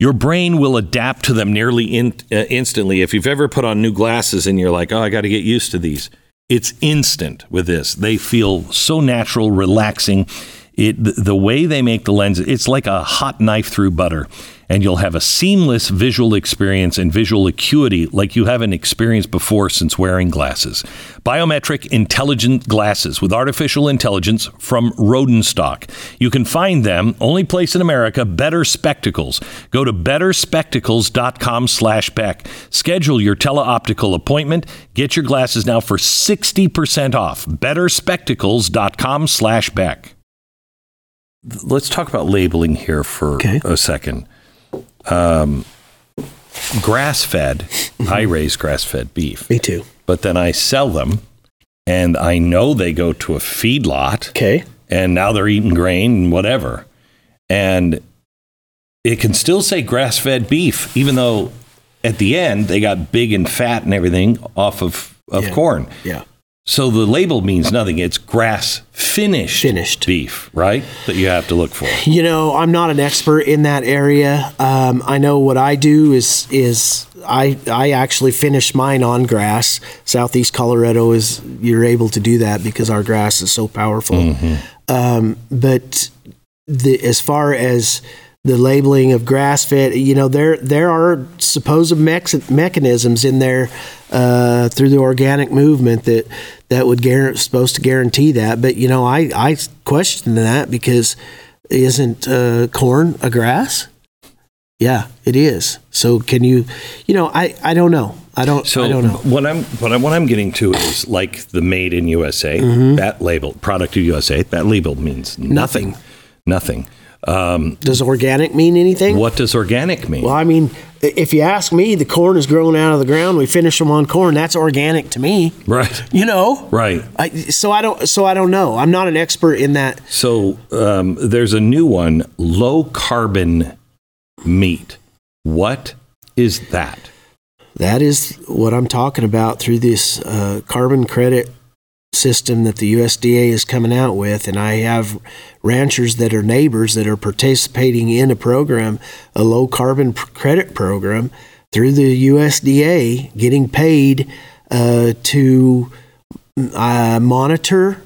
your brain will adapt to them nearly in, uh, instantly. If you've ever put on new glasses and you're like, oh, I got to get used to these, It's instant with this. They feel so natural, relaxing. It the, way they make the lens, it's like a hot knife through butter, and you'll have a seamless visual experience and visual acuity like you haven't experienced before since wearing glasses. Biometric intelligent glasses with artificial intelligence from Rodenstock. You can find them only place in America. Better Spectacles. Go to betterspectacles.com/beck. Schedule your teleoptical appointment. Get your glasses now for sixty percent off. Betterspectacles.com/beck let's talk about labeling here for Okay. a second. Um, grass fed, I raise grass fed beef, Me too. but then I sell them and I know they go to a feedlot Okay. and now they're eating grain and whatever. And it can still say grass fed beef, even though at the end they got big and fat and everything off of, of Yeah. corn. Yeah. So the label means nothing. It's grass finished, Finished. beef, right? That you have to look for. You know, I'm not an expert in that area. Um, I know what I do is is I I actually finish mine on grass. Southeast Colorado is you're able to do that because our grass is so powerful. Um, but the as far as the labeling of grass fed, you know, there there are supposed mex- mechanisms in there uh, through the organic movement that that would guarantee supposed to guarantee that. But you know, I I question that because isn't uh, corn a grass? Yeah, it is. So can you, you know, I I don't know. I don't So I don't know. what I'm what I'm what I'm getting to is like the made in USA Mm-hmm. that label product of USA that label means nothing, nothing. Um, Does organic mean anything? what does organic mean? Well, I mean, if you ask me, the corn is growing out of the ground. We finish them on corn. That's organic to me. right, You know, right. I, so I don't. So I don't know. I'm not an expert in that. So um, there's a new one, low carbon meat. What is that? That is what I'm talking about through this uh, carbon credit system that the USDA is coming out with. And I have ranchers that are neighbors that are participating in a program, a low carbon credit program through the USDA, getting paid uh, to uh, monitor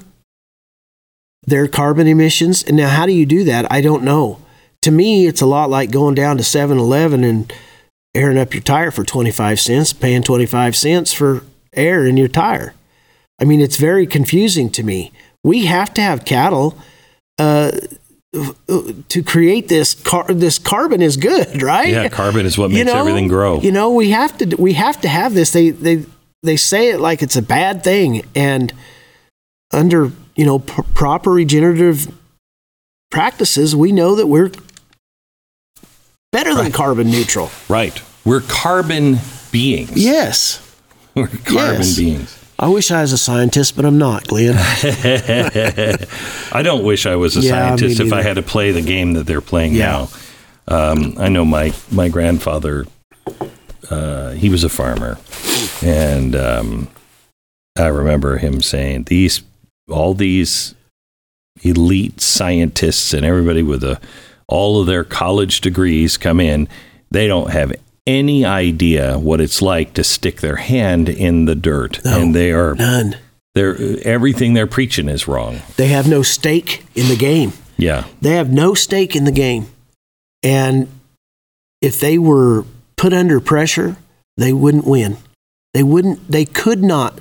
their carbon emissions. And now, how do you do that? I don't know. To me, it's a lot like going down to 7 Eleven and airing up your tire for 25 cents, paying 25 cents for air in your tire. I mean, it's very confusing to me. We have to have cattle uh, to create this car. This carbon is good, right? Yeah, carbon is what You makes know, everything grow. You know, we have to we have to have this. They they they say it like it's a bad thing, and under you know pr- proper regenerative practices, we know that we're better than Right. carbon neutral. Right. We're carbon beings. Yes. We're carbon Yes. beings. I wish I was a scientist, but I'm not, Glenn. I don't wish I was a Yeah, scientist if I had to play the game that they're playing Yeah. now. Um, I know my my grandfather. Uh, he was a farmer, and um, I remember him saying these all these elite scientists and everybody with a all of their college degrees come in. They don't have any idea what it's like to stick their hand in the dirt, No. and they are None. they're everything they're preaching is wrong. They have no stake in the game. Yeah. They have no stake in the game. And if they were put under pressure, they wouldn't win. They wouldn't they could not,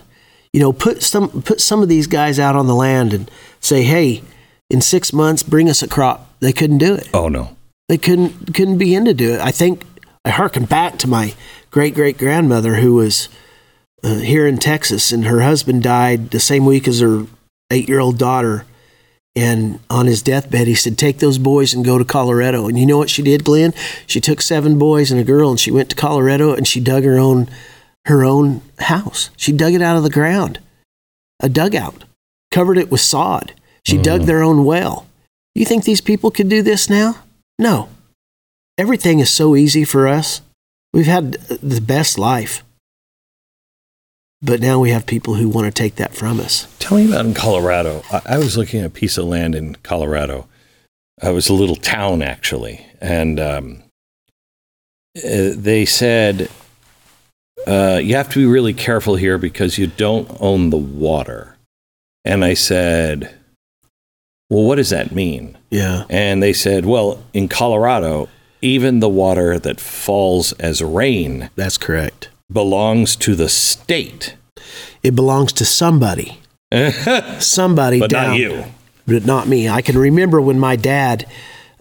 you know, put some put some of these guys out on the land and say, "Hey, in 6 months bring us a crop." They couldn't do it. Oh no. They couldn't couldn't begin to do it. I think I hearken back to my great great grandmother who was uh, here in Texas, and her husband died the same week as her eight year old daughter. And on his deathbed, he said, "Take those boys and go to Colorado." And you know what she did, Glenn? She took seven boys and a girl, and she went to Colorado, and she dug her own her own house. She dug it out of the ground, a dugout, covered it with sod. She dug their own well. You think these people could do this now? No. Everything is so easy for us. We've had the best life. But now we have people who want to take that from us. Tell me about in Colorado. I, I was looking at a piece of land in Colorado. It was a little town actually, and um, uh, they said uh, you have to be really careful here because you don't own the water. And I said, well, what does that mean? Yeah. And they said, well, in Colorado, even the water that falls as rain That's correct. belongs to the state, It belongs to somebody. somebody but down, not you. but not me. I can remember when my dad,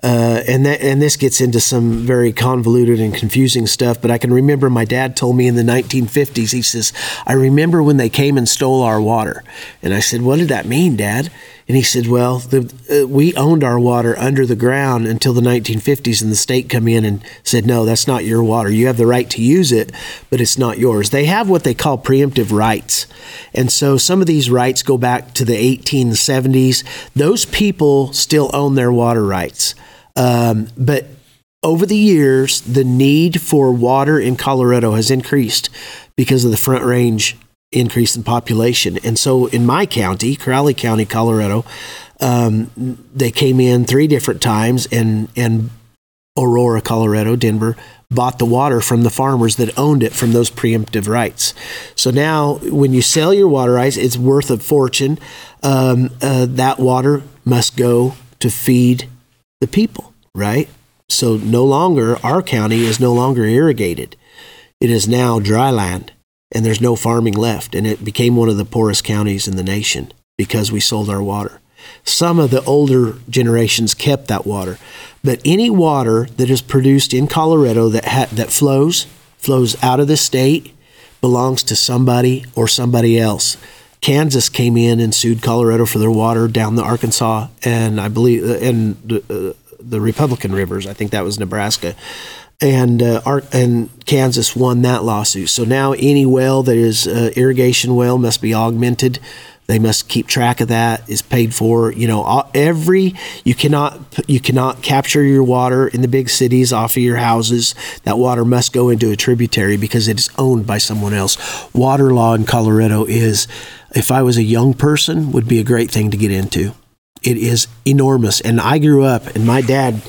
uh, and that, and this gets into some very convoluted and confusing stuff. But I can remember my dad told me in the 1950s. He says, "I remember when they came and stole our water," and I said, "What did that mean, Dad?" And he said, "Well, the, uh, we owned our water under the ground until the 1950s, and the state come in and said, no, that's not your water. You have the right to use it, but it's not yours. They have what they call preemptive rights, and so some of these rights go back to the 1870s. Those people still own their water rights, um, but over the years, the need for water in Colorado has increased because of the Front Range increase in population. And so in my county, Crowley County, Colorado, um, they came in three different times and, and Aurora, Colorado, Denver, bought the water from the farmers that owned it from those preemptive rights. So now, when you sell your water rights, it's worth a fortune. Um, uh, that water must go to feed the people, right? So no longer, our county is no longer irrigated. It is now dry land, and there's no farming left. And it became one of the poorest counties in the nation because we sold our water. Some of the older generations kept that water, but any water that is produced in Colorado that ha- that flows flows out of the state belongs to somebody or somebody else. Kansas came in and sued Colorado for their water down the Arkansas and I believe and the, uh, the Republican rivers. I think that was Nebraska. And uh, Ar- and Kansas won that lawsuit. So now any well that is uh, irrigation well must be augmented. They must keep track of that. Is paid for. You know, every you cannot you cannot capture your water in the big cities off of your houses. That water must go into a tributary because it is owned by someone else. Water law in Colorado is, if I was a young person, would be a great thing to get into. It is enormous, and I grew up, and my dad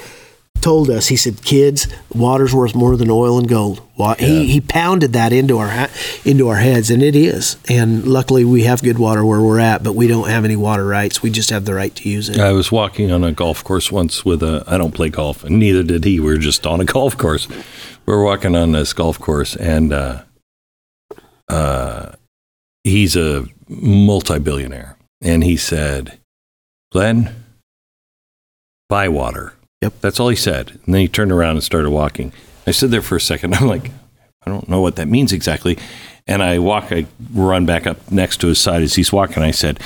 told us he said kids water's worth more than oil and gold Wa- he, he pounded that into our into our heads and it is and luckily we have good water where we're at but we don't have any water rights we just have the right to use it I was walking on a golf course once with a. I don't play golf, and neither did he. We were just on a golf course. We were walking on this golf course, and uh, uh, he's a multi-billionaire, and he said, "Glenn, buy water." Yep. That's all he said, and then he turned around and started walking. I stood there for a second. I'm like, I don't know what that means exactly, and I walk. I run back up next to his side as he's walking. I said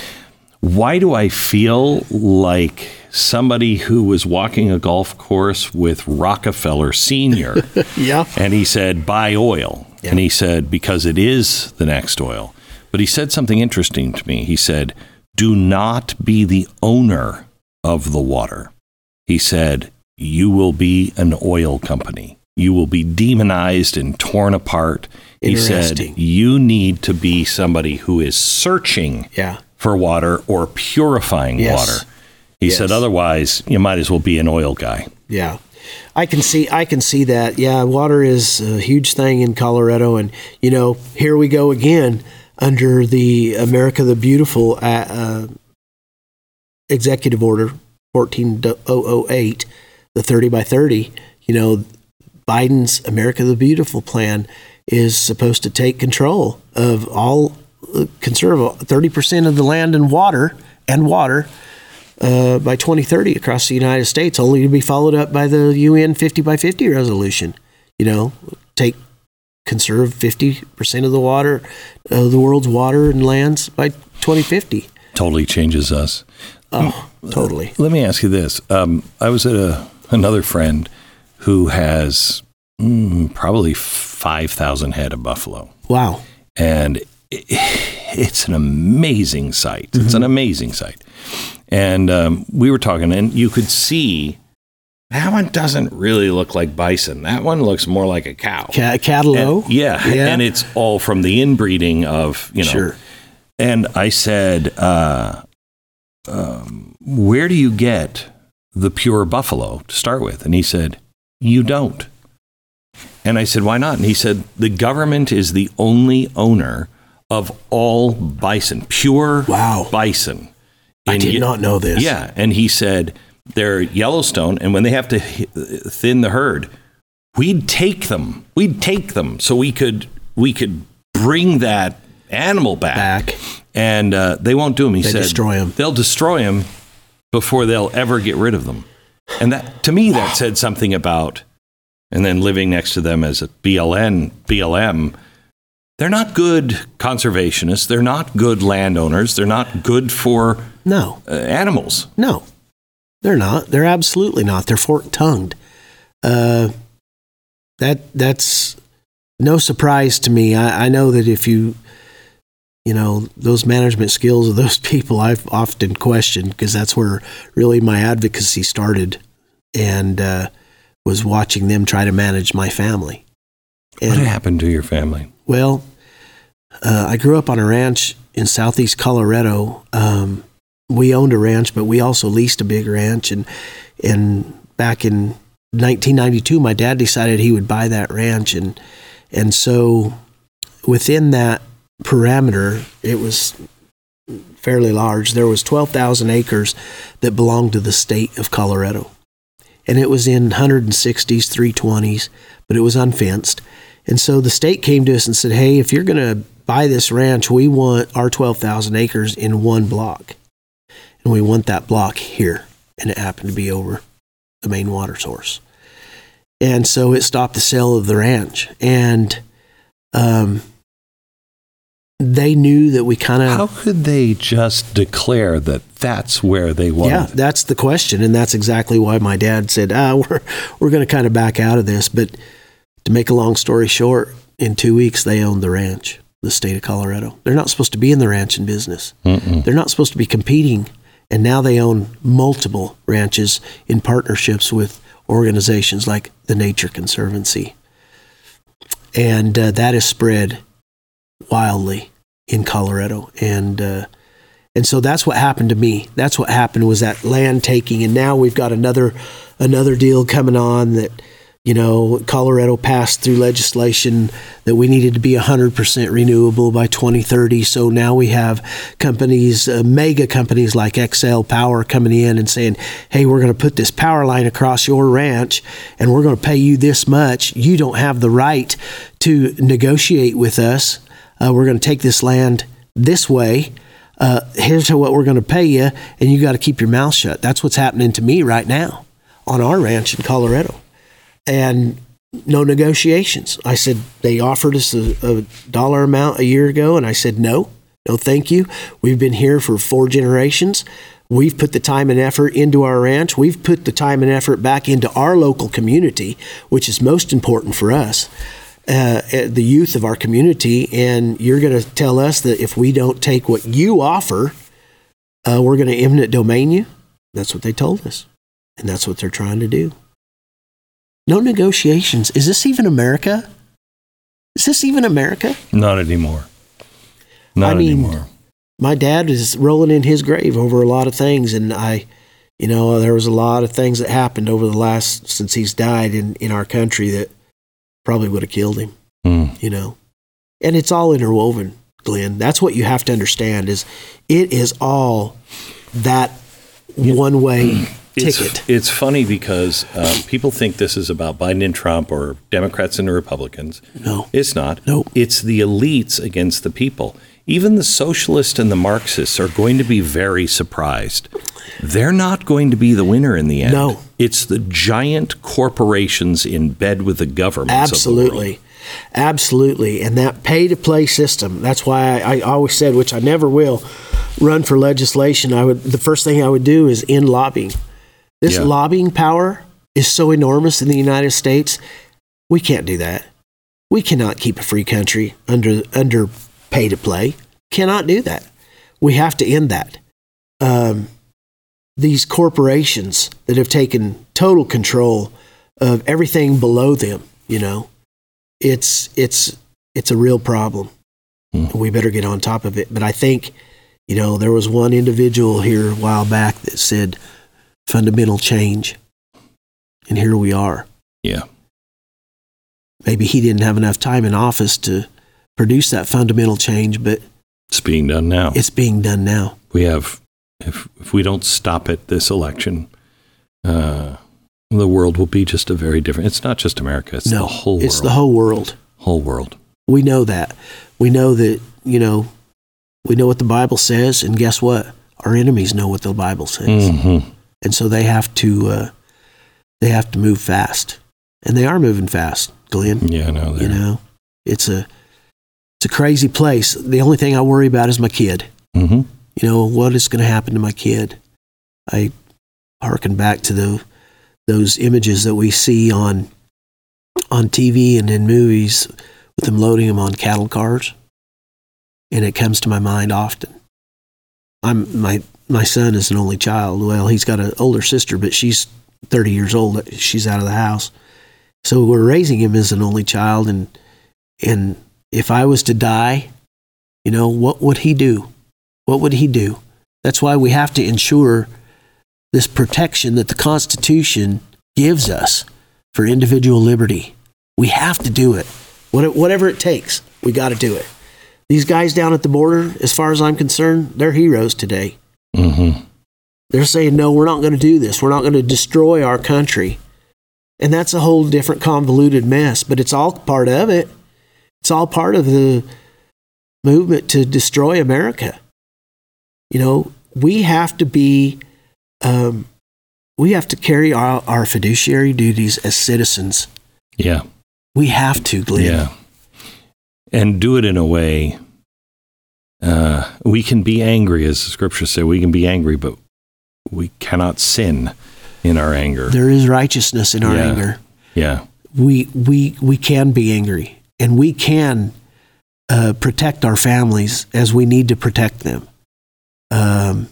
why do I feel like somebody who was walking a golf course with Rockefeller Sr.? yeah and he said, buy oil. And he said, because it is the next oil. But he said something interesting to me. He said, do not be the owner of the water. He said, you will be an oil company. You will be demonized and torn apart. He said, you need to be somebody who is searching yeah for water or purifying Yes. water. He Yes. said, otherwise, you might as well be an oil guy. Yeah. I can see I can see that. Yeah, water is a huge thing in Colorado and you know, here we go again under the America the Beautiful uh, uh, executive order 14008, the 30 by 30, you know, Biden's America the Beautiful plan is supposed to take control of all uh, conserve 30% of the land and water and water uh, by 2030 across the United States, only to be followed up by the UN 50 by 50 resolution. You know, take conserve 50% of the water, uh, the world's water and lands by 2050. Totally changes us. Oh, totally. Let me ask you this. Um, I was at a, another friend who has mm, probably 5,000 head of buffalo. Wow. and i- it's an amazing sight. It's an amazing sight. And um, we were talking, and you could see that one doesn't really look like bison. That one looks more like a cow. Ca- Cattalo. And- yeah, Yeah. and it's all from the inbreeding of you know. Sure. And I said, uh, um, "Where do you get the pure buffalo to start with?" And he said, "You don't." And I said, why not? And he said, the government is the only owner of all bison, pure Wow. bison. I did not know this. Yeah. And he said, they're Yellowstone, and when they have to thin the herd, we'd take them. We'd take them so we could we could bring that animal back. Back. And uh, they won't do them. He They said destroy 'em. They'll destroy them before they'll ever get rid of them. And that to me that said something about and then living next to them as a BLN BLM they're not good conservationists. They're not good landowners. They're not good for No, uh, animals. no, they're not. They're absolutely not. They're fork tongued. Uh, that that's no surprise to me. I, I know that if you, you know, those management skills of those people, I've often questioned because that's where really my advocacy started, and uh, was watching them try to manage my family. What happened to your family? Well, uh, I grew up on a ranch in southeast Colorado. Um, we owned a ranch, but we also leased a big ranch. And and back in 1992, my dad decided he would buy that ranch, and and so within that parameter, it was fairly large. There was 12,000 acres that belonged to the state of Colorado, and it was in 160s, 320s, but it was unfenced. And so the state came to us and said, "Hey, if you're going to buy this ranch, we want our 12,000 acres in one block, and we want that block here." And it happened to be over the main water source, and so it stopped the sale of the ranch. And um, they knew that we kind of How could they just declare that that's where they wanted? yeah, that's the question, and that's exactly why my dad said, "Ah, we're we're going to kind of back out of this." But to make a long story short, in two weeks they owned the ranch, the state of Colorado. They're not supposed to be in the ranching business. Mm-mm. They're not supposed to be competing, and now they own multiple ranches in partnerships with organizations like the Nature Conservancy, and uh, that is spread wildly in Colorado, and. Uh, and so that's what happened to me. That's what happened was that land taking, and now we've got another another deal coming on that you know Colorado passed through legislation that we needed to be 100% renewable by 2030. So now we have companies, uh, mega companies like Xcel Power coming in and saying, "Hey, we're going to put this power line across your ranch, and we're going to pay you this much. You don't have the right to negotiate with us. Uh, we're going to take this land this way." uh, here's what we're going to pay you, and you got to keep your mouth shut. That's what's happening to me right now on our ranch in Colorado. And no negotiations. I said, they offered us a, a dollar amount a year ago, and I said, no, no, thank you. We've been here for four generations. We've put the time and effort into our ranch. We've put the time and effort back into our local community, which is most important for us uh, the youth of our community, and you're going to tell us that if we don't take what you offer, uh, we're going to eminent domain you. That's what they told us, and that's what they're trying to do. No negotiations. Is this even America? Is this even America? Not anymore. Not I mean, anymore. my dad is rolling in his grave over a lot of things and i you know there was a lot of things that happened over the last since he's died in in our country that probably would have killed him Mm. you know and it's all interwoven glenn that's what you have to understand is it is all that one way ticket It's, it's funny because um, people think this is about Biden and Trump or Democrats and Republicans. no It's not. Nope. It's the elites against the people. Even the socialists and the Marxists are going to be very surprised. They're not going to be the winner in the end. No. It's the giant corporations in bed with the governments. of the. Absolutely. Absolutely. And that pay to play system, that's why I, I always said, which I never will, run for legislation. I would the first thing I would do is end lobbying. This Yeah. lobbying power is so enormous in the United States. We can't do that. We cannot keep a free country under under pay to play. Cannot do that. We have to end that. Um, these corporations that have taken total control of everything below them, you know, it's it's it's a real problem. Hmm. We better get on top of it. But I think, you know, there was one individual here a while back that said fundamental change, and here we are. Yeah. maybe he didn't have enough time in office to produce that fundamental change, but It's being done now. it's being done now. we have, if, if we don't stop it this election, uh, the world will be just a very different. It's not just America. It's no, the whole it's world. the whole world. whole world. We know that. We know that, you know, we know what the Bible says, and guess what? Our enemies know what the Bible says. Mhm. And so they have to uh, they have to move fast. And they are moving fast, Glenn. Yeah, no, You know. It's a it's a crazy place. The only thing I worry about is my kid. Mhm. You know, what is going to happen to my kid? I harken back to the those images that we see on on TV and in movies with them loading them on cattle cars. And it comes to my mind often. I'm my my son is an only child. Well, he's got an older sister, but she's 30 years old. She's out of the house. So we're raising him as an only child and and if I was to die, you know, what would he do? What would he do? That's why we have to ensure this protection that the Constitution gives us for individual liberty. We have to do it. Whatever it takes, we got to do it. These guys down at the border, as far as I'm concerned, they're heroes today. Mhm. They're saying, no, we're not going to do this. We're not going to destroy our country. And that's a whole different convoluted mess, but it's all part of it. It's all part of the movement to destroy America. You know, we have to be, um, we have to carry our, our fiduciary duties as citizens. Yeah, We have to, Glenn. yeah, and do it in a way. Uh, we can be angry, as the scriptures say. We can be angry, but we cannot sin in our anger. There is righteousness in our Yeah. anger. Yeah, we we we can be angry and we can uh, protect our families as we need to protect them. Um,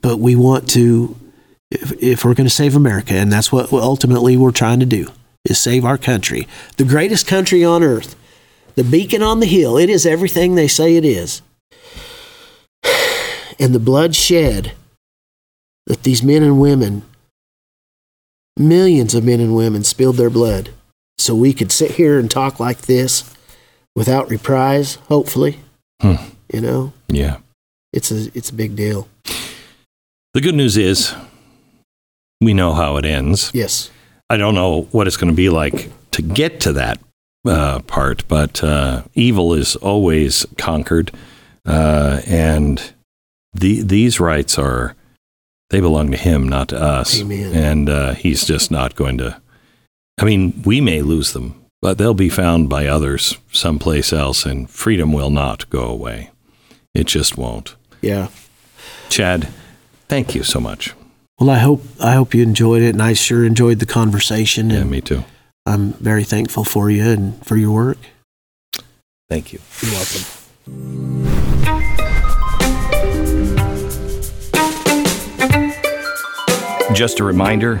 but we want to, if, if we're going to save America, and that's what ultimately we're trying to do, is save our country, the greatest country on earth, the beacon on the hill. It is everything they say it is. And the blood shed that these men and women millions of men and women spilled their blood so we could sit here and talk like this without reprise hopefully Hmm. you know yeah. it's a it's a big deal The good news is we know how it ends. yes I don't know what it's going to be like to get to that uh, part, but uh, evil is always conquered, uh, and the, these rights are they belong to him, not to us. Amen. And uh, he's just not going to. I mean, we may lose them, but they'll be found by others someplace else, and freedom will not go away. It just won't. yeah Shad, thank you so much. well i hope i hope you enjoyed it and i sure enjoyed the conversation Yeah, me too. i'm very thankful for you and for your work Thank you. you're welcome Just a reminder